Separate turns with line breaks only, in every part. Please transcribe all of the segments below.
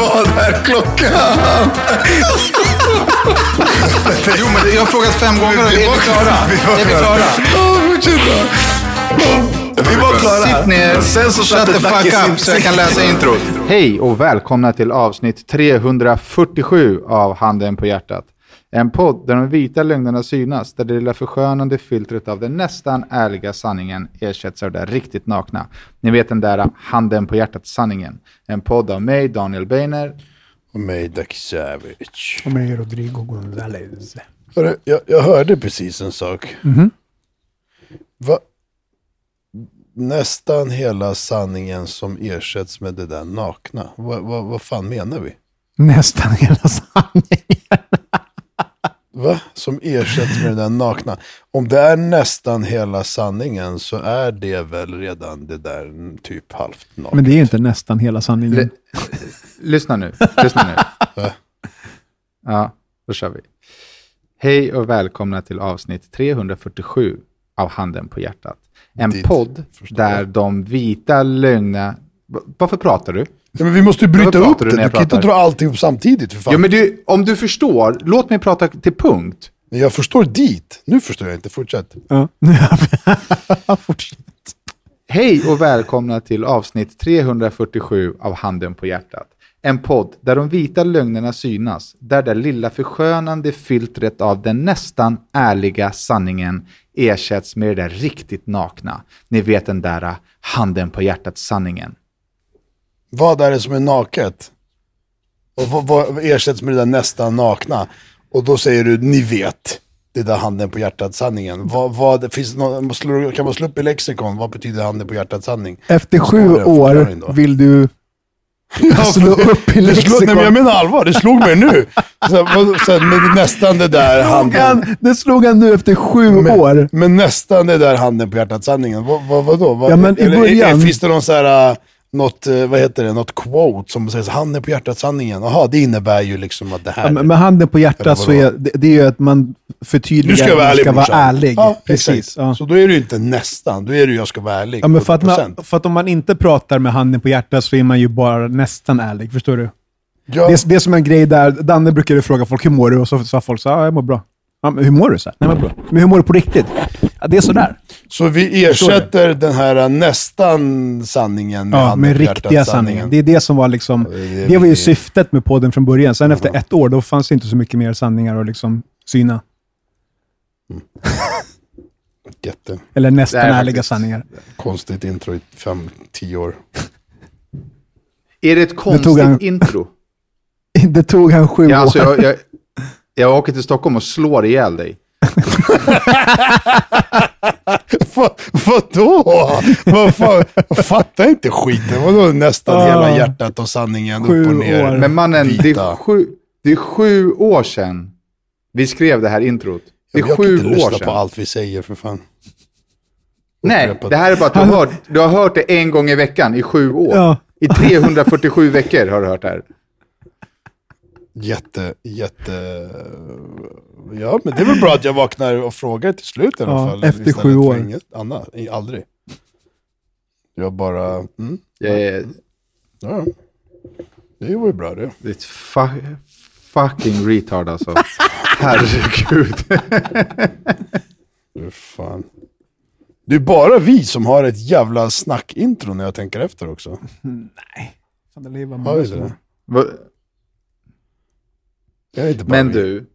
Vad är klockan?
Jo, men jag har frågat fem gånger är vi klara? Är vi klara?
Ja, fortsätt då. Vi var klara.
Sitt ner,
Sen så
shut the fuck up så jag kan läsa introt. Hej och välkomna till avsnitt 347 av Handen på hjärtat. En podd där de vita lögnerna synas, där det lilla förskönande filtret av den nästan ärliga sanningen ersätts av det riktigt nakna. Ni vet den där Handen på hjärtat-sanningen. En podd av mig, Daniel Beiner.
Och mig, Dacke Savage.
Och mig Rodrigo González.
Hörru, jag, jag hörde precis en sak. Va? Nästan hela sanningen som ersätts med det där nakna. Va, va, vad fan menar vi?
Nästan hela sanningen.
Va? Som ersätts med det där nakna. Om det är nästan hela sanningen så är det väl redan det där typ halvt naket.
Men det är ju inte nästan hela sanningen.
L- lyssna nu, lyssna nu. Ja, då kör vi. Hej och välkomna till avsnitt 347 av Handen på hjärtat. En
Dit,
podd där
jag.
de vita lögnerna... Va- Varför pratar du?
Ja, men vi måste ju bryta upp det.
du
Du kan inte dra allting samtidigt för fan.
Jo, men du, om du förstår, låt mig prata till punkt.
Jag förstår dit. Nu förstår jag inte. Fortsätt.
Ja. Fortsätt.
Hej och välkomna till avsnitt 347 av Handen på hjärtat. En podd där de vita lögnerna synas, där det lilla förskönande filtret av den nästan ärliga sanningen ersätts med det där riktigt nakna. Ni vet den där handen på hjärtat-sanningen.
Vad är det som är naket? Och vad, vad ersätts med det där nästan nakna? Och då säger du, ni vet. Det där handen på hjärtat sanningen. Vad, vad, finns någon, kan man slå upp i lexikon? Vad betyder handen på hjärtat sanning?
Efter sju år vill du slå upp i
slog, nej, men jag
lexikon.
menar allvar, det slog mig nu. Så, så, men nästan det där handen.
han- Det slog han nu efter sju
Men,
år.
men nästan det där handen på hjärtat sanningen. Vad, vad, vadå? Vad,
Ja, men i
eller,
början-
Finns det någon så här, äh, något, äh, vad heter det, något quote som säger handen på hjärtat sanningen? Jaha, det innebär ju liksom att det här...
Ja, men med handen på hjärtat så är det, det är ju att man förtydligar
Du ska
att
vara
man
ärlig
ska vara ärlig.
Ja,
Precis. Ja.
Så då är det ju inte nästan, då är det ju jag ska vara ärlig.
Ja, men för, att
100%.
man, för att om man inte pratar med handen på hjärtat så är man ju bara nästan ärlig. Förstår du?
ja,
Det, är, det är som en grej där, Danne brukade fråga folk hur mår du? Och så sa folk så här, ja, jag mår bra. Ja, men hur mår du? Så här, Nej, men bra. Men hur mår du på riktigt? Ja, det är sådär.
Så vi ersätter den här äh, nästan sanningen med
Ja, med riktiga sanningen. Det är det som var liksom,
det
det var ju syftet med podden från början. Sen efter ett år, då fanns det inte så mycket mer sanningar att liksom syna.
Jättekonstigt
Eller nästan
Det är
ärliga sanningar.
intro i fem, tio år.
Är det ett konstigt
tog han-
intro?
Det tog han sju
Ja, alltså,
år.
jag, jag, jag åker till Stockholm och slår ihjäl dig.
Va, vadå? Vad fan? Jag fattar inte skiten. Vadå nästan
Ah.
hela hjärtat och sanningen
Sju
upp och ner?
år.
Men mannen, det är, sju, det är sju år sedan vi skrev det här introt. Det är
jag kan
sju
inte
år
lyssna
sedan.
på allt vi säger för fan.
Nej, det här är bara att du har, hört, du har hört det en gång i veckan i sju år.
Ja.
I 347 veckor har du hört det här.
Jätte, jätte... Ja, men det är väl bra att jag vaknar och frågar till slut i alla
Ja,
fall.
efter sju år.
Inget annat. Aldrig. Jag bara... Mm,
Jag är,
ja. Det var ju bra det.
det är ett fu- fucking retard alltså. Herregud.
Fy fan. Det är bara vi som har ett jävla snackintro när jag tänker efter också.
Fan, det lever
Har
många
vi
som-
det?
Va-
Jag är inte bara
Men
vi.
du.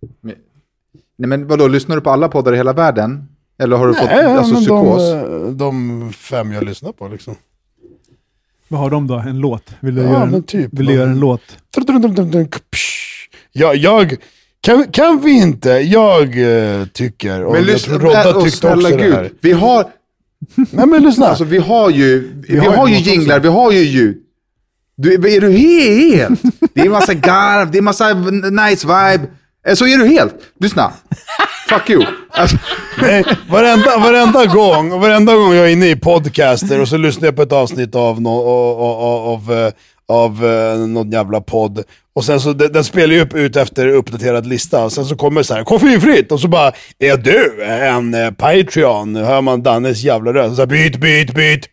Nej men vadå, lyssnar du på alla poddar i hela världen? Eller har du fått
Nej,
alltså,
men
psykos?
de, de fem jag lyssnar på liksom.
Vad har de då? En låt? Vill du,
Ja,
göra, en,
typ.
vill du göra en låt?
Ja, jag... Kan, kan vi inte, jag eh, tycker, och
Men
jag
lyssna,
tror Rodda tyckte också
snälla
det här.
gud. Vi har,
Nej men lyssna.
alltså vi har ju, vi,
har
har,
ju
jinglar,
också.
vi har ju ljud. Du, är du helt? Det är massa garv, det är massa nice vibe. Eh, Så är du helt. Lyssna. Fuck you. Alltså,
Nej, varenda, varenda gång, varenda gång jag är inne i podcaster och så lyssnar jag på ett avsnitt av, no, av, av, av, eh, av eh, någon jävla podd. Och sen så, den, den spelar ju upp ut efter uppdaterad lista. Och sen så kommer det så här, koffeinfritt. Och så bara, är du en eh, Patreon? Hör man Dannes jävla röst. Så här, byt, byt, byt.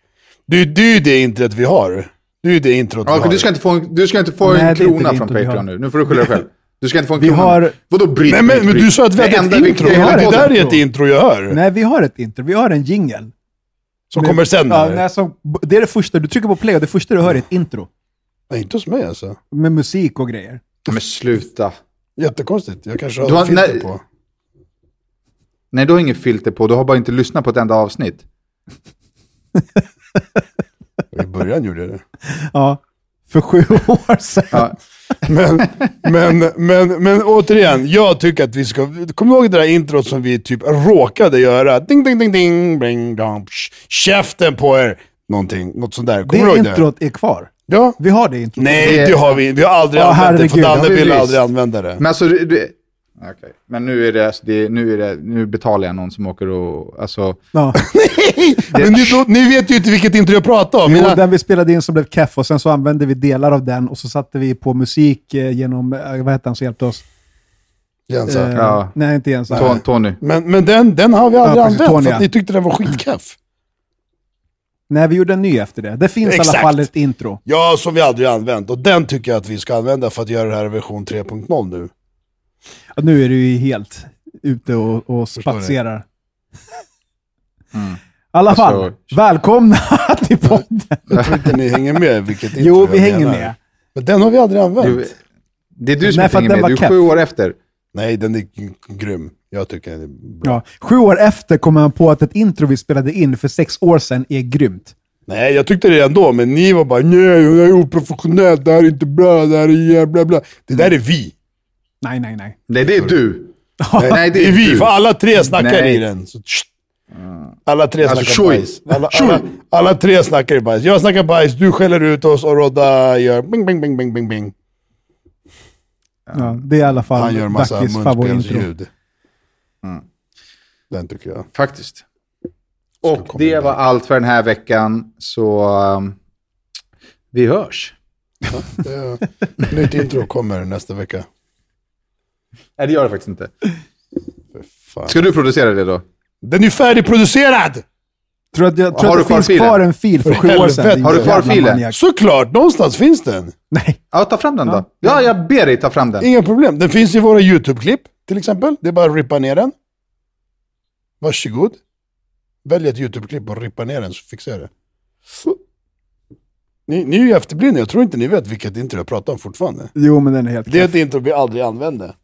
Det det är ju det introt vi har. Det är ju det introt vi
ja,
har.
du ska inte få en, du ska inte få
Nej,
en krona från
vi
Patreon nu. Nu får du skylla dig själv. Du ska inte få en
Vi
krona.
har-
Vadå bryt,
Nej, men,
bryt,
men
bryt?
du sa att vi hade ett intro.
i hela
Det där är ett intro jag hör.
Nej, vi har ett intro. Vi har en jingle.
Som kommer sen
Ja, nej, som, det är det första. Du trycker på play och det första du hör är ett intro.
Nej, inte hos mig alltså.
Med musik och grejer.
Men sluta.
Jättekonstigt. Jag kanske har,
Du har-
filter
nej.
på.
Nej, du har inget filter på. Du har bara inte lyssnat på ett enda avsnitt.
I början gjorde jag det.
Ja. För sju år sedan.
Ja.
Men, men, men, men återigen, jag tycker att vi ska... Kommer du ihåg det där introt som vi typ råkade göra? Ding, ding, ding, ding, bing, dong, psh, käften på er! Någonting, något sånt där. Kommer
Det
ihåg det?
introt är kvar.
Ja.
Vi har det introt.
Nej,
Det-
har vi Vi har aldrig
Ja,
använt det, för
herregud, det
Danne
har vi
ville
visst.
aldrig använda det.
Men alltså, det, okej. men nu är det, alltså, det, nu är det, nu betalar jag någon som åker och, alltså,
Ja.
Men ni, då, ni vet ju inte vilket intro jag pratar om.
Jo,
Mina,
den vi spelade in som blev keff och sen så använde vi delar av den och så satte vi på musik eh, genom, eh, vad hette han som hjälpte oss?
Jensa.
Eh,
Ja.
Nej, inte ens.
Ton- Tony.
Men, men den, den har vi aldrig
Ja, precis,
använt,
Tony,
för
ja.
att ni tyckte den var skitkeff.
Nej, vi gjorde en ny efter det. Det finns i alla fall ett intro.
Ja, som vi aldrig använt. Och den tycker jag att vi ska använda för att göra det här i version 3.0 nu.
Och nu är du ju helt ute och, och spatserar.
Mm.
I alla fall,
Alltså-
välkomna till podden.
Jag tror inte ni hänger med vilket
Jo, vi hänger
menar.
med.
Men den har vi aldrig använt.
Du, det är du som
Nej,
inte hänger
den
med. Du är
keff.
sju år efter.
Nej, den är grym. Jag tycker den är bra.
Ja, sju år efter kom han på att ett intro vi spelade in för sex år sedan är grymt.
Nej, jag tyckte det ändå, men ni var bara nej, jag är oprofessionellt, det här är inte bra, det här är jävla bla. Det där är vi.
Nej, nej, nej.
Nej, det är du.
Nej,
Nej,
det är vi, för alla tre snackar
Nej.
i den. Så, tsch. alla tre
Alltså,
snackar
tjoj.
bajs. Alla, alla, alla tre snackar i bajs. Jag snackar bajs, du skäller ut oss och Rodda gör bing, bing, bing, bing, bing, bing.
Ja, det är i alla fall
Han gör massa
Dackis favoritintro.
munspelsljud.
Mm.
Den tycker jag.
Faktiskt. Och det
iväg.
var allt för den här veckan. Så um, vi hörs.
Det är- Nytt intro kommer nästa vecka.
Nej, det gör det faktiskt inte.
Fan.
Ska du producera det då?
Den är färdigproducerad!
Tror att, jag tror
Har
att
du
det finns
kvar filen?
kvar en fil för sju år sedan.
Har du kvar filen?
maniak.
Såklart, någonstans finns den.
Nej.
Ja, ta fram den då. Ja, jag ber dig ta fram den.
Inga problem. Den finns i våra YouTube-klipp till exempel. Det är bara att rippa ner den. Varsågod. Välj ett YouTube-klipp och rippa ner den så fixar jag det. Ni, ni är ju efterblivna. Jag tror inte ni vet vilket intro jag pratar om fortfarande.
Jo, men den är helt
Det är ett intro vi aldrig använde.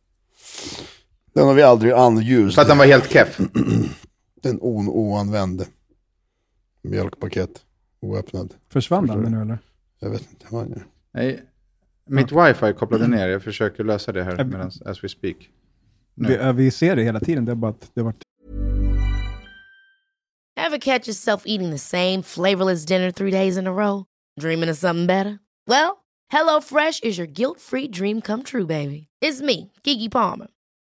Den har vi aldrig anljust.
För att den var helt keff.
Den o- oanvänd. Mjölkpaket. Oöppnad.
Försvann den nu eller?
Jag vet inte. Vad det är.
Nej, mitt wifi kopplade ner. Jag försöker lösa det här medan, as we speak. Nu.
Vi, ja, vi ser det hela tiden. Det är bara att det har varit...
Ever catch yourself eating the same flavorless dinner three days in a row? Dreaming of something better? Well, HelloFresh is your guilt-free dream come true, baby. It's me, Kiki Palmer.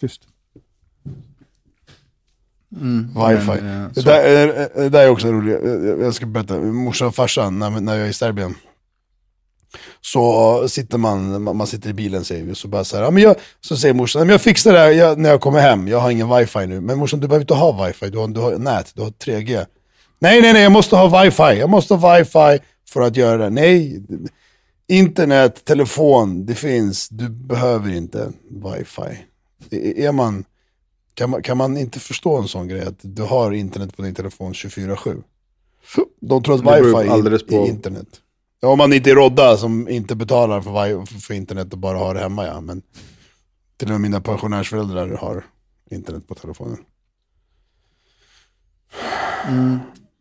Tyst.
Wifi.
Men, eh,
det, där är, det där är också roligt. Jag- Jag ska berätta. Morsan och farsan, när, när jag är i Serbien. Så sitter man, man sitter i bilen säger vi, så bara så här, ja, men jag, så säger morsan, "Ja, men jag fixar det här jag, när jag kommer hem, jag har ingen wifi nu. Men morsan du behöver inte ha wifi, du har, du har nät, du har 3G. Nej, nej, nej, jag måste ha wifi, jag måste ha wifi för att göra det. Nej, internet, telefon, det finns, du behöver inte wifi. Är man, kan, man, kan man inte förstå en sån grej, att du har internet på din telefon 24-7? De tror att wifi är,
på-
är internet. Ja, om man inte är Rodda som inte betalar för, för, internet och bara har det hemma ja. Men till och med mina pensionärsföräldrar har internet på telefonen.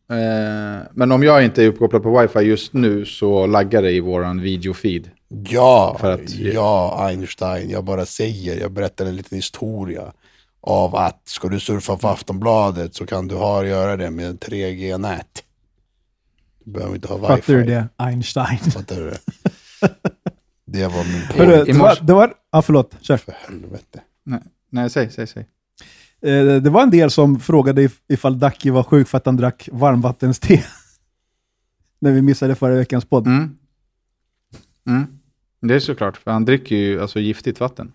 Eh, men om jag inte är uppkopplad på wifi just nu så laggar det i våran videofeed.
Ja,
För att-
ja Einstein, jag bara säger, jag berättar en liten historia av att ska du surfa på Aftonbladet så kan du ha, göra det med en 3G-nät. Du behöver inte ha wifi.
Fattar du det? Einstein.
Fattar du det? Det var min
Hörru,
poäng.
det var, det var, ja, förlåt. Kör.
För helvete.
Nej, nej säg, säg, säg.
Eh, Det var en del som frågade if- ifall Dacke var sjuk för att han drack varmvattenste. När vi missade förra veckans podd.
Mm. Mm. Det är såklart, för han dricker ju alltså giftigt vatten.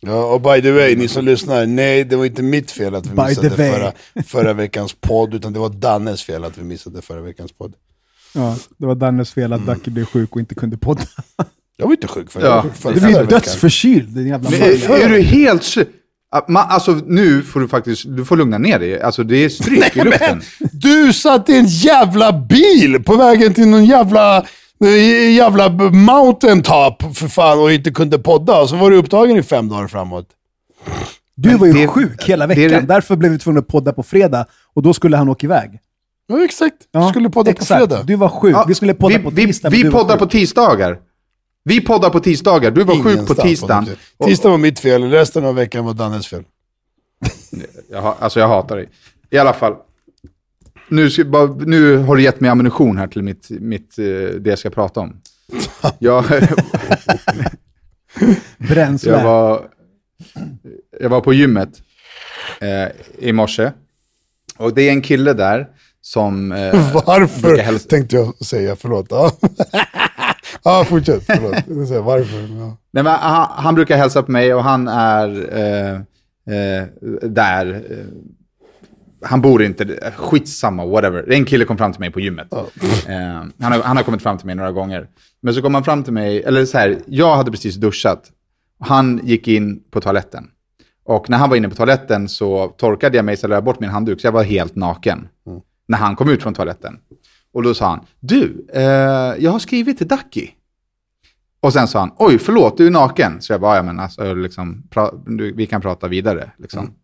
Ja, och by the way, ni som lyssnar, nej det var inte mitt fel att vi
By
missade förra, förra veckans podd, utan det var Dannes fel att vi missade förra veckans podd.
Ja, det var Dannes fel att
Mm.
Dacke blev sjuk och inte kunde podda.
Jag var inte sjuk förra,
Ja.
förra,
Du
veckan.
dödsförkyld, din jävla
Men, är, du helt... sy- Ah, Alltså nu får du faktiskt, du får lugna ner dig. Alltså det är stryk i luften.
Du satt i en jävla bil på vägen till någon jävla, jävla mountain top för fan och inte kunde podda. Och så var du upptagen i fem dagar framåt.
Du var ju
det-
sjuk hela veckan,
det-
därför blev vi tvungna att podda på fredag. Och då skulle han åka iväg.
Ja exakt, du
Ja,
skulle podda
exakt.
på fredag.
Du var sjuk,
Ja,
vi skulle podda
vi,
på
vi,
tisdag.
Vi
du var
poddar på tisdagar. Vi poddar på tisdagar. Du var sjuk på tisdagen.
poddade du. Tisdag var mitt fel, resten av veckan var Dannes fel.
Jag, alltså jag hatar dig. I alla fall. Nu, ska, bara, nu har du gett mig ammunition här till mitt, mitt, eh, det jag ska prata om. Jag,
Bränsle.
jag, var, jag var på gymmet eh, i morse. Och det är en kille där som... Eh,
Varför
hälsa-
tänkte jag säga, förlåt. Ja, ja fortsätt, förlåt. Säga Varför? Ja.
Nej, men han, han brukar hälsa på mig och han är eh, eh, där. Han bor inte, skitsamma, whatever. En kille kom fram till mig på gymmet. Eh, han, har, han har kommit fram till mig några gånger. Men så kom han fram till mig, eller så här, jag hade precis duschat. Han gick in på toaletten. Och när han var inne på toaletten så torkade jag mig, så jag bort min handduk, så jag var helt naken. När han kom ut från toaletten. Och då sa han, du, eh, jag har skrivit till Ducky. Och sen sa han, oj förlåt, du är naken. Så jag bara, ja men alltså, liksom, vi kan prata vidare. Liksom.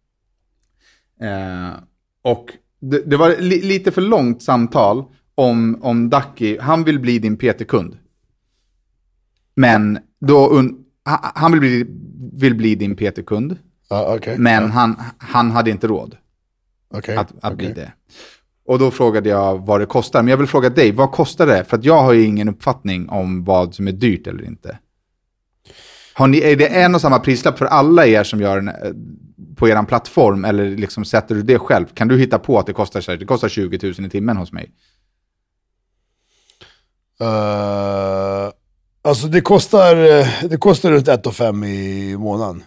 Eh, och det, det var li, lite för långt samtal om, om Ducky, han vill bli din PT-kund. Men då, un, han, vill, bli, vill bli din PT-kund,
Ja, okej.
men
Ja,
han, han hade inte råd
okej,
att, att bli
okej.
det. Och då frågade jag vad det kostar. Men jag vill fråga dig, vad kostar det? För jag har ju ingen uppfattning om vad som är dyrt eller inte. Har ni, är det en och samma prislapp för alla er som gör en, eh, på er plattform? Eller liksom sätter du det själv? Kan du hitta på att det kostar, så här, det kostar 20 000 i timmen hos mig?
Eh, alltså det kostar, eh, det kostar runt 1 5 i månaden.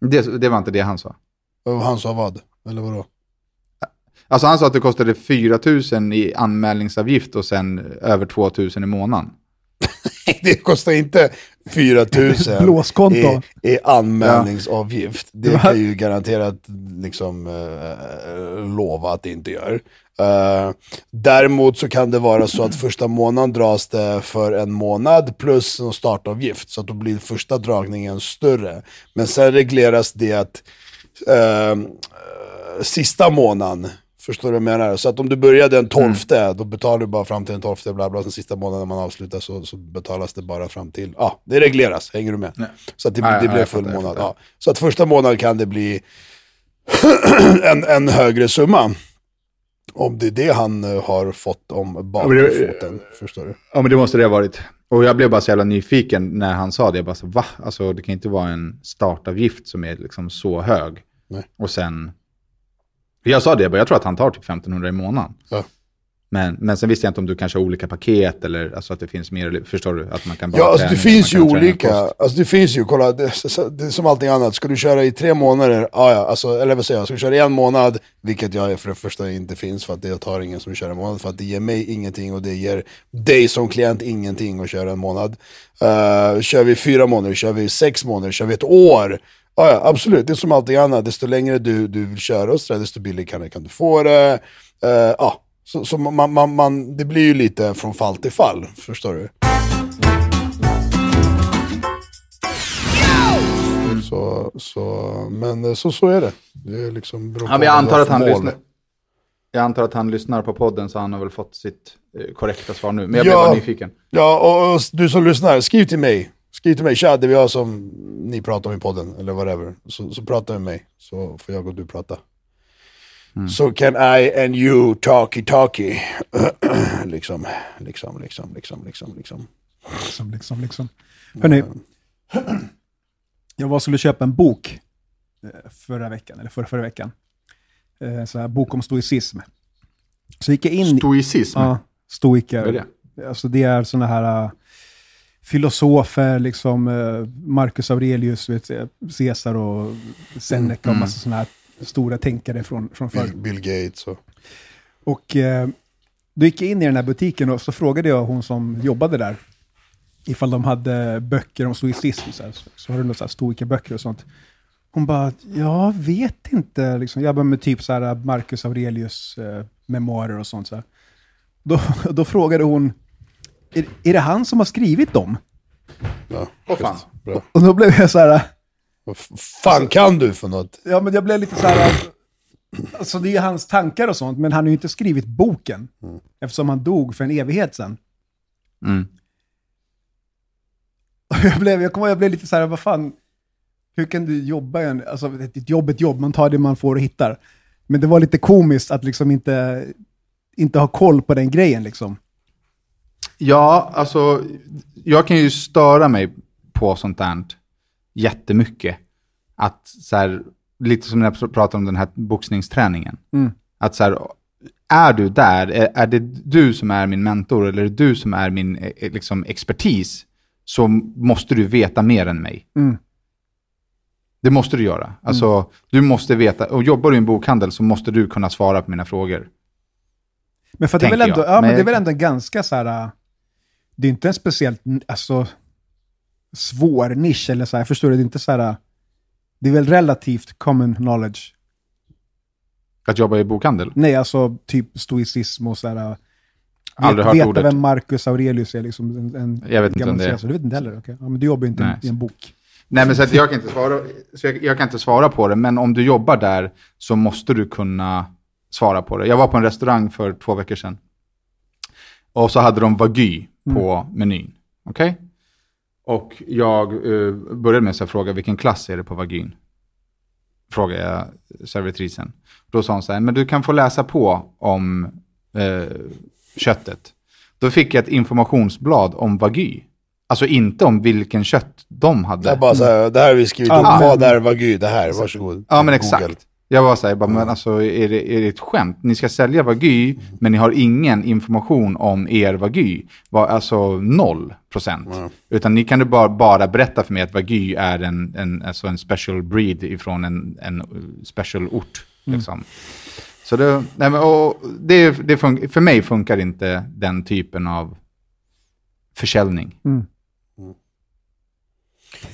Det, det var inte det han sa.
Han sa vad? Eller vadå?
Alltså han sa att det kostade 4 000 i anmälningsavgift och sen över 2 000 i månaden.
Det kostar inte 4 000
Blåskonto.
i, i anmälningsavgift. Det kan
var-
ju garanterat liksom, eh, lova att det inte gör. Eh, däremot så kan det vara så att första månaden dras det för en månad plus en startavgift. Så att då blir första dragningen större. Men sen regleras det att eh, sista månaden Förstår du vad jag menar? Så att om du börjar den 12, då betalar du bara fram till den 12, bla bla, sen sista månaden när man avslutar så, så betalas det bara fram till, ja, det regleras, hänger du med?
Ja.
Så att det,
ja,
det blir full månad. Ja. Så att första månaden kan det bli en, en högre summa. Om det är det han eh, har fått om bakfoten, förstår du?
Ja, men det måste det ha varit. Och jag blev bara så jävla nyfiken när han sa det. Jag bara så, va? Alltså det kan inte vara en startavgift som är liksom så hög.
Nej.
Och sen... Jag sa det, jag, tror att han tar typ 1500 i månaden.
Ja.
Men, men sen visste jag inte om du kanske har olika paket eller alltså att det finns mer, förstår du? Att man kan bara
Ja, alltså det finns ju olika. Alltså det finns ju, kolla, det, det är som allting annat. Ska du köra i tre månader, ja ja, alltså, eller vad säger jag, ska du köra i en månad, vilket jag för det första inte finns för att det tar ingen som kör en månad, för att det ger mig ingenting och det ger dig som klient ingenting att köra en månad. Uh, kör vi fyra månader, kör vi sex månader, kör vi ett år, ja ja, absolut, det är som allting annat. Desto längre du, du vill köra och sådär, desto billigare kan, du få det. Uh, ja, så, så man, man, man, det blir ju lite från fall till fall, förstår du? Så, så, men eh, så, så är det. Det är liksom
Ja, men jag antar att han
mål.
lyssnar. Jag antar att han lyssnar på podden så han har väl fått sitt eh, korrekta svar nu. Men jag
Ja.
blev bara nyfiken.
Ja, och, och du som lyssnar, skriv till mig. Skriv till mig, tja det var jag som ni pratar om i podden, eller whatever. Så, så prata med mig, så får jag och du prata.
Mm.
Så can I and you talky talky. liksom, liksom, liksom, liksom, liksom, liksom.
Liksom, liksom, liksom. Hörrni, jag var och skulle köpa en bok eh, förra veckan, eller förra, förra veckan. Eh, Så här, bok om stoicism. Så gick jag in...
Stoicism?
Ja, stoiker.
Vad är det?
Alltså det är sådana här uh, filosofer, liksom uh, Marcus Aurelius, vet, du, Caesar och Seneca och
Mm.
massa sådana här stora tänkare från, från förr.
Bill, Bill Gates och...
Och eh, då gick jag in i den här butiken och så frågade jag hon som jobbade där ifall de hade böcker om stoicism. Så, här, så, har du några stoikerböcker och sånt. Hon bara, jag vet inte. Liksom, jag bara med typ så här Marcus Aurelius eh, memoarer och sånt. Så här. Då, då frågade hon, är, är det han som har skrivit dem?
Ja,
Åh, fan.
Bra.
Och då blev jag så här,
Vad f- fan kan du för något?
ja men jag blev lite så här, alltså det är hans tankar och sånt, men han har ju inte skrivit boken. Eftersom han dog för en evighet sedan.
Mm.
Och jag, blev, jag kommer ihåg, jag blev lite så här, vad fan, hur kan du jobba i en, alltså ett ett jobb, ett jobb, man tar det man får och hittar. Men det var lite komiskt att liksom inte, inte ha koll på den grejen liksom.
Ja, alltså jag kan ju störa mig på sånt där jättemycket. Att så här, lite som när jag pratar om den här boxningsträningen.
Mm.
Att så här, är du där, är, är det du som är min mentor eller är det du som är min eh, liksom, expertis, så måste du veta mer än mig.
Mm.
Det måste du göra. Alltså, du måste veta, och jobbar du i en bokhandel så måste du kunna svara på mina frågor.
Men för det är väl ändå,
jag.
ja, men
Men-
det är väl ändå en ganska så här, det är inte en speciellt, alltså, svår nisch eller så här, förstår du? Det är inte så här, det är väl relativt common knowledge.
Att jobba i bokhandel.
Nej, alltså typ stoicism och så här, äh,
Aldrig
vet,
hört
veta
ordet.
vem Marcus Aurelius är liksom en, en
Jag vet inte om det är.
Du vet inte heller? okej. Ja, men du jobbar ju inte
Nej.
i en bok.
Nej, men så att jag, kan inte svara, så jag, jag kan inte svara på det, men om du jobbar där så måste du kunna svara på det. Jag var på en restaurang för två veckor sedan. Och så hade de Wagyu på menyn. Okej? Och jag eh, började med att fråga vilken klass är det på Wagyun? Frågade jag servitrisen. Då sa hon så här, men du kan få läsa på om eh, köttet. Då fick jag ett informationsblad om Wagyu. Alltså inte om vilken kött de hade.
Det bara så här, det här har vi skrivit upp, vad är Wagyu? Det här, varsågod.
Ja, men
Google.
exakt. Jag var så här, bara, men alltså är det, är det ett skämt? Ni ska sälja Wagyu, men ni har ingen information om er Wagyu. Va- Alltså noll procent. Utan ni kan ju bara, bara berätta för mig att Wagyu är en, en, alltså en special breed ifrån en, en special ort. Liksom. Så det, nej, men, och det, det fun- för mig funkar inte den typen av försäljning.
Mm.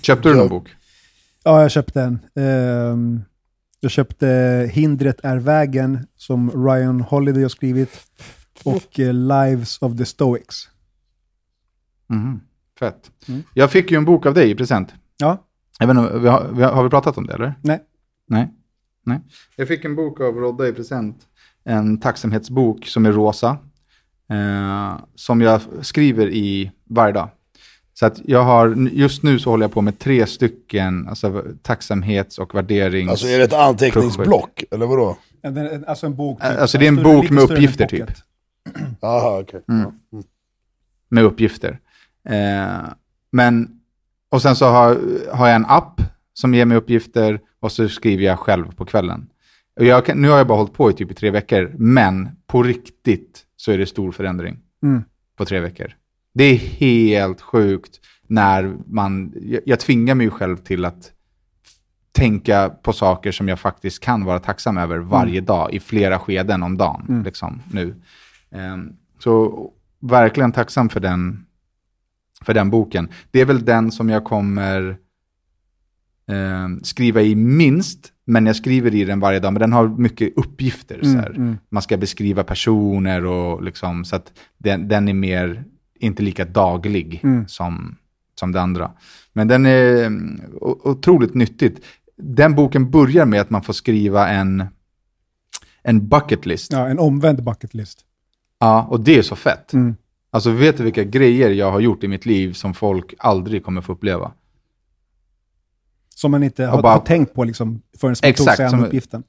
Köpte du
Jag-
någon bok?
Ja, jag köpte en. Ehm, jag köpte Hindret är vägen, som Ryan Holiday har skrivit, och eh, Lives of the Stoics.
Mhm, Fett.
Mm.
Jag fick ju en bok av dig i present.
Ja,
Jag vet inte, vi har, vi har, har vi pratat om det eller?
nej.
Nej. Nej. Jag fick en bok av Rodda i present. En tacksamhetsbok som är rosa. Eh, som jag skriver i varje dag. Så att jag har, just nu så håller jag på med tre stycken alltså, tacksamhets och värderings...
Alltså är det ett anteckningsblock, eller vadå?
En- en- Alltså en bok.
Alltså, det är en bok med uppgifter, typ.
Jaha, okej.
Mm. med uppgifter. Eh, men, och sen så har, har jag en app som ger mig uppgifter och så skriver jag själv på kvällen. Och jag kan, nu har jag bara hållit på i typ i tre veckor, men på riktigt så är det stor förändring
Mm.
på tre veckor. Det är helt sjukt när man, jag, jag tvingar mig själv till att tänka på saker som jag faktiskt kan vara tacksam över varje dag i flera skeden om dagen. Liksom, nu. Ehm, så verkligen tacksam för den, för den boken. Det är väl den som jag kommer ehm, skriva i minst, men jag skriver i den varje dag. Men den har mycket uppgifter. så här. Man ska beskriva personer och liksom, så att den, den är mer, inte lika daglig som, som det andra. Men den är mm, otroligt nyttigt. Den boken börjar med att man får skriva en, en bucket list.
Ja, en omvänd bucket list.
Ja, och det är så fett.
Mm.
Alltså vet du vilka grejer jag har gjort i mitt liv som folk aldrig kommer få uppleva?
Som man inte har,
bara-
har tänkt på liksom, förrän man tog
Exakt,
sig an uppgiften.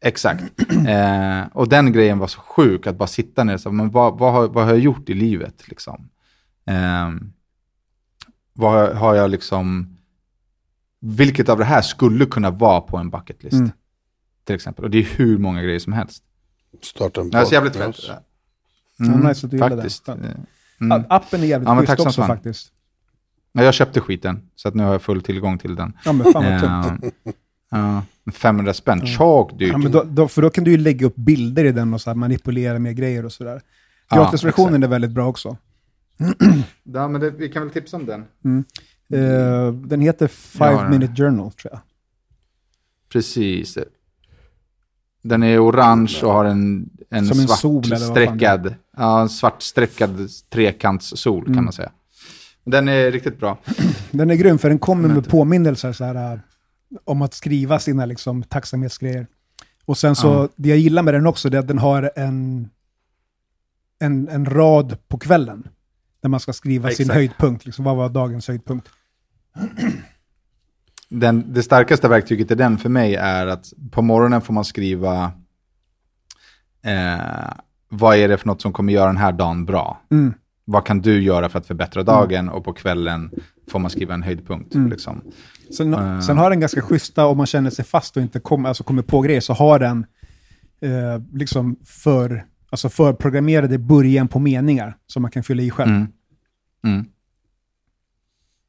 Exakt. eh, och den grejen var så sjuk, att bara sitta ner och säga, men vad, vad, har, vad har jag gjort i livet? Liksom? Eh, vad har, har jag liksom... Vilket av det här skulle kunna vara på en bucket list?
Mm.
Till exempel. Och det är hur många grejer som helst.
Starta en
Det är så jävligt
podcast.
fett.
Ja, nice att du det.
faktiskt.
Skönt.
Eh, Mm.
Appen är jävligt
Ja,
schysst
tack
också
fan.
faktiskt.
Ja, Jag köpte skiten, så att nu har jag full tillgång till den.
Ja, men fan vad tungt.
Eh, ja, 500 spänn, tjockt dyrt.
Ja, men då, då, för då kan du ju lägga upp bilder i den och så här manipulera med grejer och sådär.
Ja,
Gratisversionen är väldigt bra också.
Ja, men det, vi kan väl tipsa om den.
Eh, den heter Five
Ja, ja.
Minute Journal, tror jag.
Precis. Den är orange och har en, en
Som en
svart
sol,
streckad, ja, en streckad trekantssol
Mm.
kan man säga. Den är riktigt bra.
Den är grym, för den kommer med påminnelser så här, äh, om att skriva sina liksom, tacksamhetsgrejer. Och sen så,
Ja.
det jag gillar med den också, det är att den har en, en, en rad på kvällen. Där man ska skriva
Ja,
sin
exakt.
höjdpunkt. Liksom, vad var dagens höjdpunkt?
Den, det starkaste verktyget i den för mig är att på morgonen får man skriva eh, vad är det för något som kommer göra den här dagen bra?
Mm.
Vad kan du göra för att förbättra dagen? Och på kvällen får man skriva en höjdpunkt.
Mm.
Liksom.
Sen,
Eh.
sen har den ganska schyssta, om man känner sig fast och inte kom, alltså kommer på grejer, så har den eh, liksom för, alltså förprogrammerade början på meningar som man kan fylla i själv.
Mm. Mm.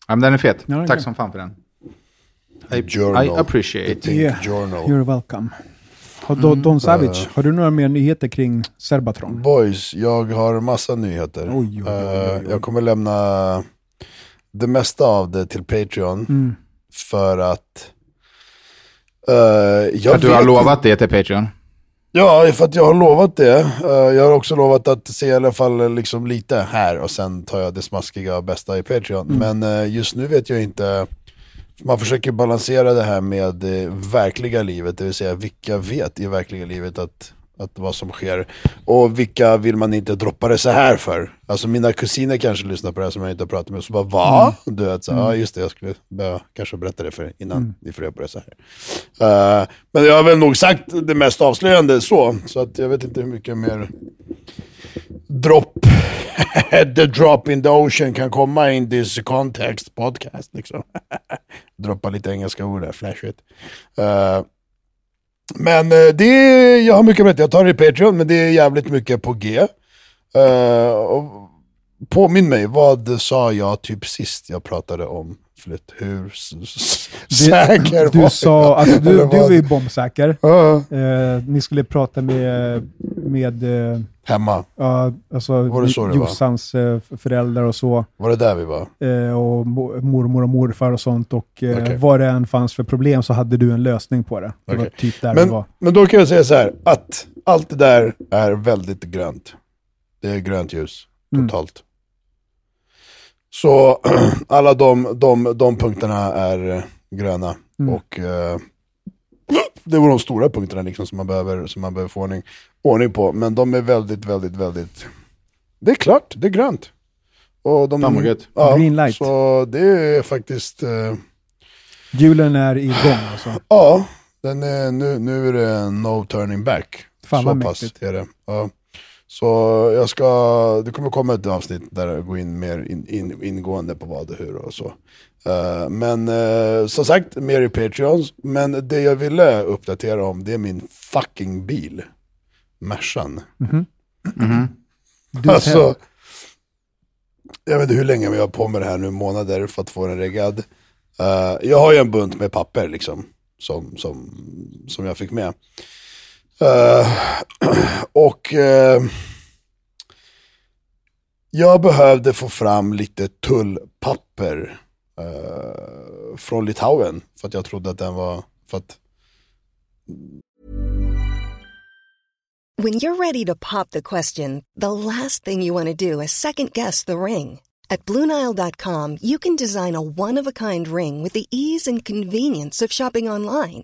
Ja, men den är fet.
Ja, den är
Tack som fan för den. I,
Journal.
I appreciate.
Yeah.
Journal.
You're welcome. Don, Don Savage, har du några mer nyheter kring Serbatron?
Boys, jag har massa nyheter.
Oj, oj, oj, oj, oj.
Eh, Jag kommer lämna det mesta av det till Patreon.
Mm.
För att... eh, jag
Att du har lovat det till Patreon.
Ja, för att jag har lovat det. Eh, jag har också lovat att se i alla fall liksom lite här och sen tar jag det smaskiga och bästa i Patreon. Men eh, just nu vet jag inte. Man försöker balansera det här med det verkliga livet, det vill säga vilka vet i verkliga livet att, att vad som sker. Och vilka vill man inte droppa det så här för? Alltså mina kusiner kanske lyssnar på det här som jag inte har pratat med, så bara va? Du vet, så, ja just det, jag skulle behöva kanske berätta det för innan ni får reda på det så här. Eh, men jag har väl nog sagt det mest avslöjande så, så att jag vet inte hur mycket mer drop, the drop in the ocean kan komma in this context podcast liksom. Droppa lite engelska ord där, flashigt. Uh, men eh, det är, jag har mycket berätta, jag tar det i Patreon, men det är jävligt mycket på G. Uh, och påminn mig, vad sa jag typ sist jag pratade om flytt? Hur säker var
Du
jag?
sa, alltså du, du
vad?
är ju bombsäker.
Ja,
Eh, ni skulle prata med, med eh,
hemma,
ja, alltså
Var det så det var?
Jossans eh, föräldrar och så.
var det där vi var?
eh, och mo- mormor och morfar och sånt. Och eh,
Okej.
vad det än fanns för problem så hade du en lösning på det. Det var
Okej.
typ där vi
Men,
var.
men då kan jag säga så här, att allt det där är väldigt grönt. Det är grönt ljus,
Mm.
Så alla de, de, de punkterna är eh, gröna.
Mm.
Och eh, det var de stora punkterna liksom som man behöver, som man behöver få ordning, ordning på. Men de är väldigt, väldigt, väldigt... Det är klart, det är grönt. Och de,
Fan
ja,
Green light.
Så det är faktiskt... Eh,
Julen är igång alltså.
Ja, den är, nu, nu är det no turning back.
Fan,
så
vad
pass
mäktigt.
är det. Ja. Så jag ska, det kommer komma ett avsnitt där jag går in mer in, in, ingående på vad och hur och så. Eh, men eh, som sagt, mer i Patreons. Men det jag ville uppdatera om, det är min fucking bil. Mercan.
Mhm. Du
Alltså, jag vet inte hur länge vi har på med det här nu, månader för att få den reggad. Eh, jag har ju en bunt med papper liksom, som, som, som jag fick med. Eh, och uh, jag behövde få fram lite tullpapper uh, från Litauen, för att jag trodde att den var, för att
When you're ready to pop the question, the last thing you want to do is second guess the ring. At Bluenile.com, you can design a one of a kind ring with the ease and convenience of shopping online.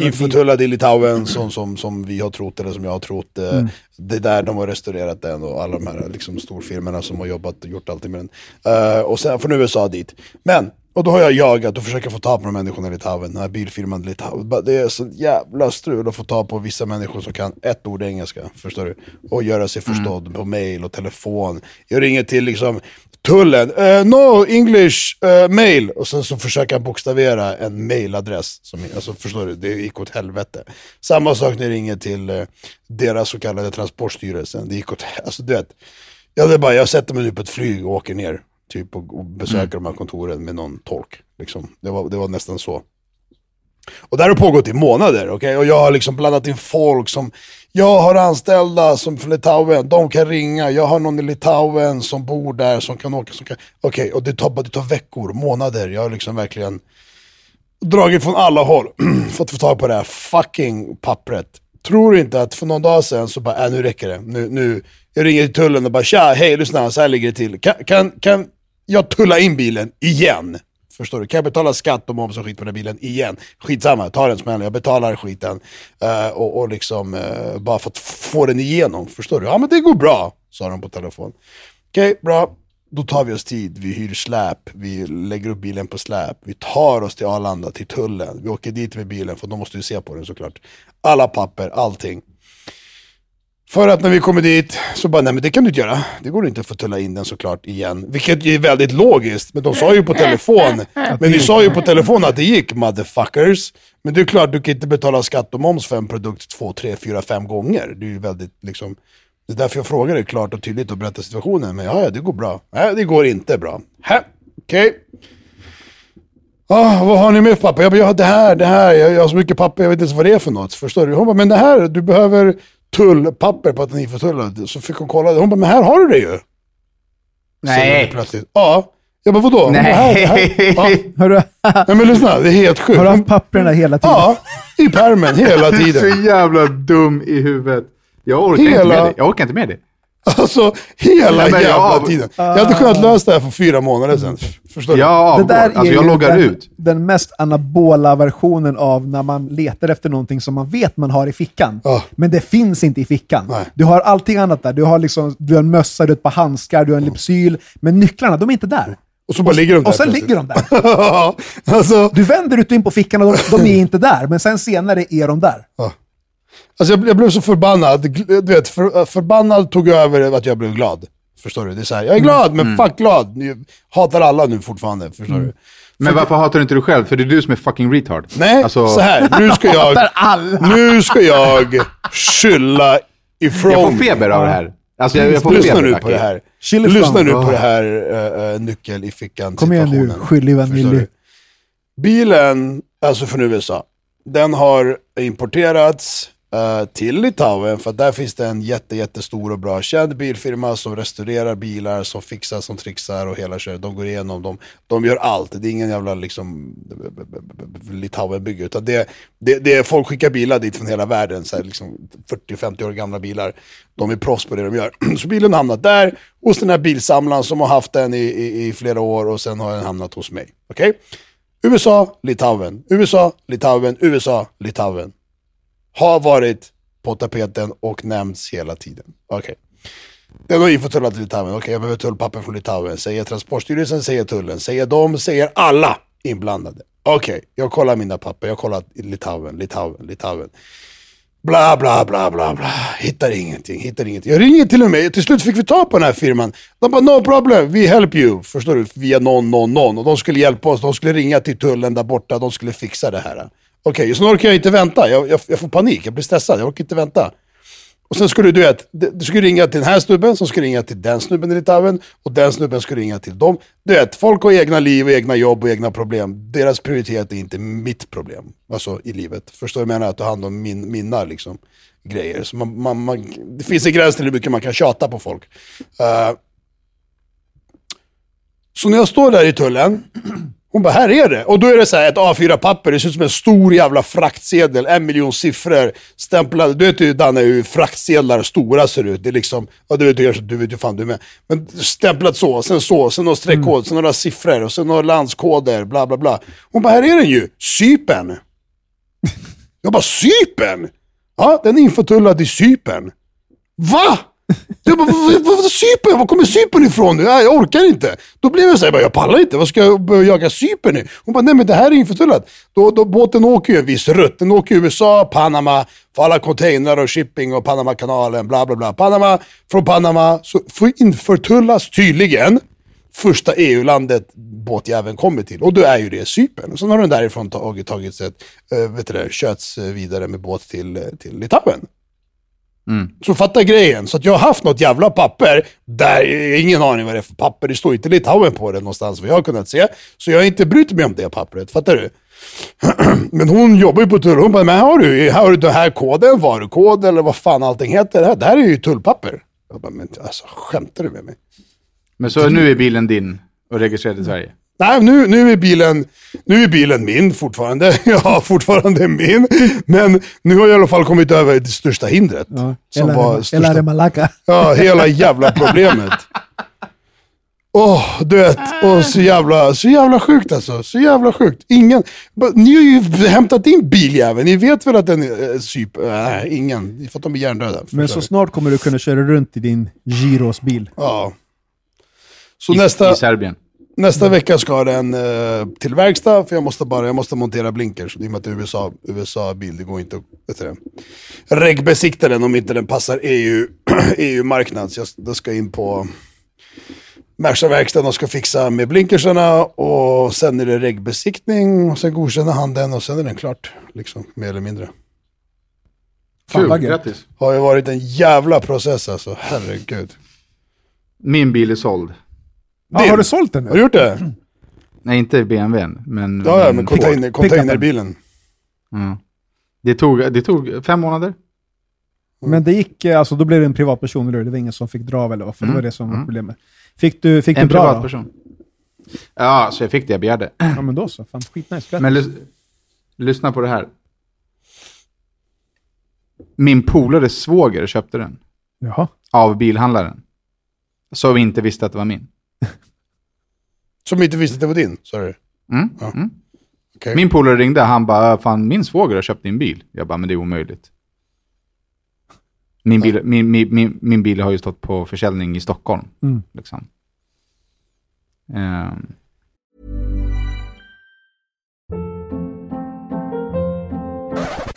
infotullad i Litauen som, som, som vi har trott, eller som jag har trott. eh, Det är där de har restaurerat den och alla de här liksom, storfirmorna som har jobbat och gjort allting med den. Eh, och sen från USA dit. Men, och då har jag jagat och försöker få tag på de människorna i Litauen, den här bilfirman i Litauen. Det är så jävla strul att få tag på vissa människor som kan ett ord engelska, förstår du? Och göra sig förstådd på mail och telefon. Jag ringer till liksom tullen, eh, no English eh, mail. Och sen så försöker han bokstavera en mailadress. Som, alltså, förstår du, det gick åt helvete. Samma sak när jag ringer till eh, deras så kallade transportstyrelsen. Det gick åt alltså du vet. Ja, det är bara, jag sätter mig nu på ett flyg och åker ner. Typ och, och besöker de här kontoren med någon tolk. Liksom. Det, var, det var nästan så. Och det här har pågått i månader, okej? Och jag har liksom blandat in folk som... Jag har anställda som från Litauen, de kan ringa. Jag har någon i Litauen som bor där, som kan åka. Som kan... Okej, och det tar, det tar veckor, månader. Jag har liksom verkligen dragit från alla håll för att få tag på det här fucking pappret. Tror du inte att för någon dag sedan så bara, äh, nu räcker det. Nu, nu, jag ringer till tullen och bara, tja, hej, lyssna, så här ligger det till. Kan, kan, kan jag tullar in bilen igen? Förstår du? Kan jag betala skatt och moms och skit på den här bilen igen? Skitsamma, ta den smällen, jag betalar skiten. Uh, och, och liksom, uh, bara för att få den igenom. Förstår du? Ja men det går bra, sa de på telefon. Okej, bra. Då tar vi oss tid, vi hyr släp, vi lägger upp bilen på släp, vi tar oss till Arlanda, till tullen, vi åker dit med bilen för de måste ju se på den såklart. Alla papper, allting. För att när vi kommer dit så bara, nej men det kan du inte göra. Det går inte att få tulla in den såklart igen. Vilket är väldigt logiskt, men de sa ju på telefon, men vi sa ju på telefon att det gick motherfuckers. Men det är klart, du kan inte betala skatt och moms för en produkt två, tre, fyra, fem gånger. Det är ju väldigt liksom, det är därför jag frågar dig klart och tydligt och berättar situationen. Men ja, ja, det går bra. Nej, det går inte bra. Hä? Okej. Ah, vad har ni med papper? Jag bara, ja det här, det här, jag, jag har så mycket papper, jag vet inte ens vad det är för något. Förstår du? Hon bara, men det här, du behöver tullpapper på att ni får tulla. Så fick hon kolla det. Hon bara, men här har du det ju. Säger
Nej.
Plötsligt. Ja. Jag bara, vadå? Hon bara, här, här. Ja.
Har du,
Nej men lyssna, det är helt sjukt.
har du haft papperna hela tiden?
Ja, i pärmen hela
Du är
tiden.
så jävla dum i huvudet. Jag orkar inte
Hela-
med det. Jag orkar inte med det.
Alltså, hela
Nej, jag
jävla
av-
tiden. Jag hade kunnat lösa det här för fyra månader sedan. Förstår du?
Jag avgår. Alltså jag
ju
loggar
den,
ut.
den mest anabola versionen av när man letar efter någonting som man vet man har i fickan.
Ja.
Men det finns inte i fickan.
Nej.
Du har allting annat där. Du har, liksom, du har en mössa, du har ett par handskar, du har en lipsyl. Men nycklarna, de är inte där.
Och så bara ligger de där
Och sen ligger de där.
Ja, alltså,
Du vänder ut och in på fickan och de, de är inte där. Men sen senare är de där.
Alltså jag, jag blev så förbannad. Du vet, för, förbannad tog över att jag blev glad. Förstår du? Det är så här, jag är glad, men fuck glad. Ni hatar alla nu fortfarande. Förstår du?
Men varför hatar du inte dig själv? För det är du som är fucking retard.
Nej,
Alltså,
så här. Nu ska jag, nu ska jag skylla ifrån
Jag får feber av det här. Alltså jag, jag får
Lyssna
feber.
nu på det här.
Chill ifrån.
Lyssna nu på det här uh, nyckel i fickan
Kom igen nu,
Förstår
vanilj.
Bilen, alltså från USA, den har importerats Eh, till Litauen, för där finns det en jätte, jättestor och bra känd bilfirma som restaurerar bilar, som fixar, som trixar och hela köret. De går igenom, de, de gör allt. Det är ingen jävla liksom Litauen-bygge, utan det, det, det är folk skickar bilar dit från hela världen, så här, liksom 40-50 år gamla bilar. De är proffs på det de gör. Så bilen har hamnat där, hos den här bilsamlaren som har haft den i, i, i flera år och sen har den hamnat hos mig. Okej? USA, Litauen, USA, Litauen, USA, Litauen. Har varit på tapeten och nämnts hela tiden. Okej. Den har infotullat till Litauen. Okej, jag behöver tullpapper från Litauen. Säger Transportstyrelsen, säger tullen, säger de, säger alla inblandade. Okej, jag kollar mina papper. Jag kollar Litauen, Litauen, Litauen. Bla, bla, bla, bla, bla. Hittar ingenting, hittar ingenting. Jag ringer till och med, till slut fick vi ta på den här firman. De bara, no problem, we help you. Förstår du? Via någon, någon, någon. Och de skulle hjälpa oss, de skulle ringa till tullen där borta, de skulle fixa det här. Okej, så nu orkar jag inte vänta. Jag, jag, jag får panik, jag blir stressad, jag orkar inte vänta. Och sen skulle du vet, du skulle ringa till den här snubben, som skulle ringa till den snubben i Litauen, och den snubben skulle ringa till dem. Du vet, folk har egna liv och egna jobb och egna problem. Deras prioritet är inte mitt problem, alltså i livet. Förstår du vad jag menar? Att ta hand om min, mina liksom, grejer. Så man, man, man, det finns en gräns till hur mycket man kan tjata på folk. Uh, så när jag står där i tullen, hon bara, här är det. Och då är det så här ett A4-papper, det ser ut som en stor jävla fraktsedel, en miljon siffror, stämplade. Du vet ju Danne hur fraktsedlar stora ser ut. Det är liksom, ja du vet, du vet ju fan du med. Men stämplat så, sen så, sen någon streckkod, mm. sen några siffror, och sen några landskoder, bla bla bla. Hon bara, här är den ju, Sypen. jag bara, Sypen? Ja, den är infotullad i Sypen. Va? Jag bara, vadå Cypern? Var kommer Cypern ifrån nu? jag orkar inte. Då blev jag såhär, jag pallar inte. Vad ska jag börja jaga Cypern nu? Hon bara, nej men det här är införtullat. Då, då, båten åker ju en viss rutt. Den åker USA, Panama, för alla containrar och shipping och Panamakanalen, bla bla bla. Panama, från Panama så får införtullas tydligen första EU-landet båtjäveln kommer till. Och då är ju det Cypern. Och sen har den därifrån tagit, tagit sig, äh, vet du det, köts eh, vidare med båt till, eh, till Litauen. Mm. Så fatta grejen. Så att jag har haft något jävla papper, där ingen aning vad det är för papper. Det står inte Litauen på det någonstans vad jag har kunnat se. Så jag har inte brytt mig om det pappret. Fattar du? Men hon jobbar ju på tull. Hon bara, men här har du, här har du den här koden, varukod eller vad fan allting heter. Det här, det här är ju tullpapper. Jag bara, men alltså skämtar du med mig?
Men så nu är bilen din och registrerad i Sverige?
Nej, nu, nu, är bilen, nu är bilen min fortfarande. Ja, fortfarande min. Men nu har jag i alla fall kommit över det största hindret. Ja,
som hela, var största, hela Malaka.
Ja, hela jävla problemet. Åh, oh, du vet. Oh, så, jävla, så jävla sjukt alltså. Så jävla sjukt. Ingen, ni har ju hämtat in biljäveln. Ni vet väl att den är eh, syp... Nej, ingen. Ni får de blir hjärndöda.
Men så snart kommer du kunna köra runt i din Giros bil.
Ja. Så
I,
nästa...
I Serbien.
Nästa mm. vecka ska den eh, till verkstad, för jag måste, bara, jag måste montera blinkers. I och med att det är USA, USA-bil, det går inte att regbesikta den om inte den passar EU, EU-marknad. Så jag det ska in på Merca-verkstaden och ska fixa med blinkersarna och sen är det regbesiktning och sen godkänner han den och sen är den klart. Liksom, mer eller mindre.
Kul, grattis.
Har ju varit en jävla process alltså, herregud.
Min bil är såld.
Ja, har du sålt den nu?
Har du gjort det?
Nej, inte BMWn, men...
Ja, ja men container, containerbilen.
Mm. Det, tog, det tog fem månader.
Men det gick, eh, alltså då blev det en privatperson, eller Det var ingen som fick dra eller vad? För mm. det var det som var mm. problemet. Fick du, fick
en
du dra
privatperson. Ja, så jag fick det jag begärde.
Ja, men då så. Fan, skitnice.
Men lys lyssna på det här. Min polares svåger köpte den.
Jaha.
Av bilhandlaren. Så vi inte visste att det var min.
Som inte visste att det var din, sa du?
Mm. Ja. Mm. Okay. Min polare ringde, han bara, fan min svåger har köpt din bil. Jag bara, men det är omöjligt. Min bil, ja. min, min, min, min, bil har ju stått på försäljning i Stockholm. Mm. Liksom. Um.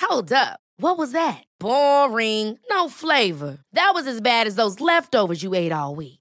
Hold up. What was that? Boring. No flavor. That was as bad as those leftovers you ate all week.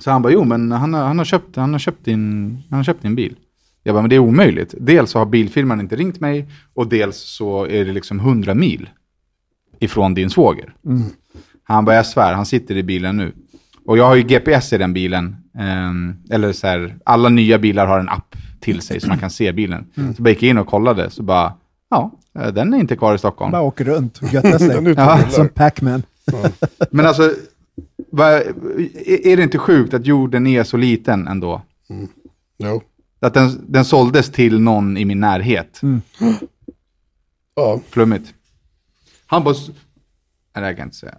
Så han bara, jo men han har, han har, köpt, han har, köpt, din, han har köpt din bil. Jag bara, men det är omöjligt. Dels så har bilfirman inte ringt mig och dels så är det liksom 100 mil ifrån din svåger. Han bara, jag svär, han sitter i bilen nu. Och jag har ju GPS i den bilen. ehm, eller så här, alla nya bilar har en app till sig så man kan se bilen. Så bara gick jag in och kollade, så bara, ja, eh, den är inte kvar i Stockholm.
Bara åker runt och göttar sig.
Ja.
Som Pac-Man.
Men alltså, vad- är det inte sjukt att jorden är så liten ändå?
Jo.
Att den, den såldes till någon i min närhet.
Ja.
Flummigt. Han bara... Nej, det här kan jag inte säga.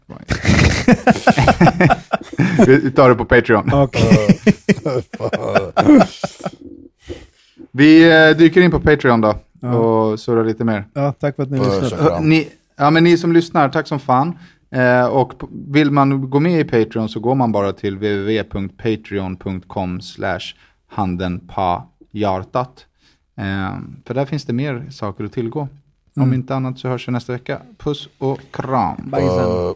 Vi tar det på Patreon. Vi eh, dyker in på Patreon då och surrar lite mer.
Ja, tack för att ni lyssnade.
Ni, ja, men ni som lyssnar, tack som fan. Eh, och vill man gå med i Patreon så går man bara till www.patreon.com slash handen på hjärtat. Eh, för där finns det mer saker att tillgå. Om inte annat så hörs vi nästa vecka. Puss och kram.
Uh,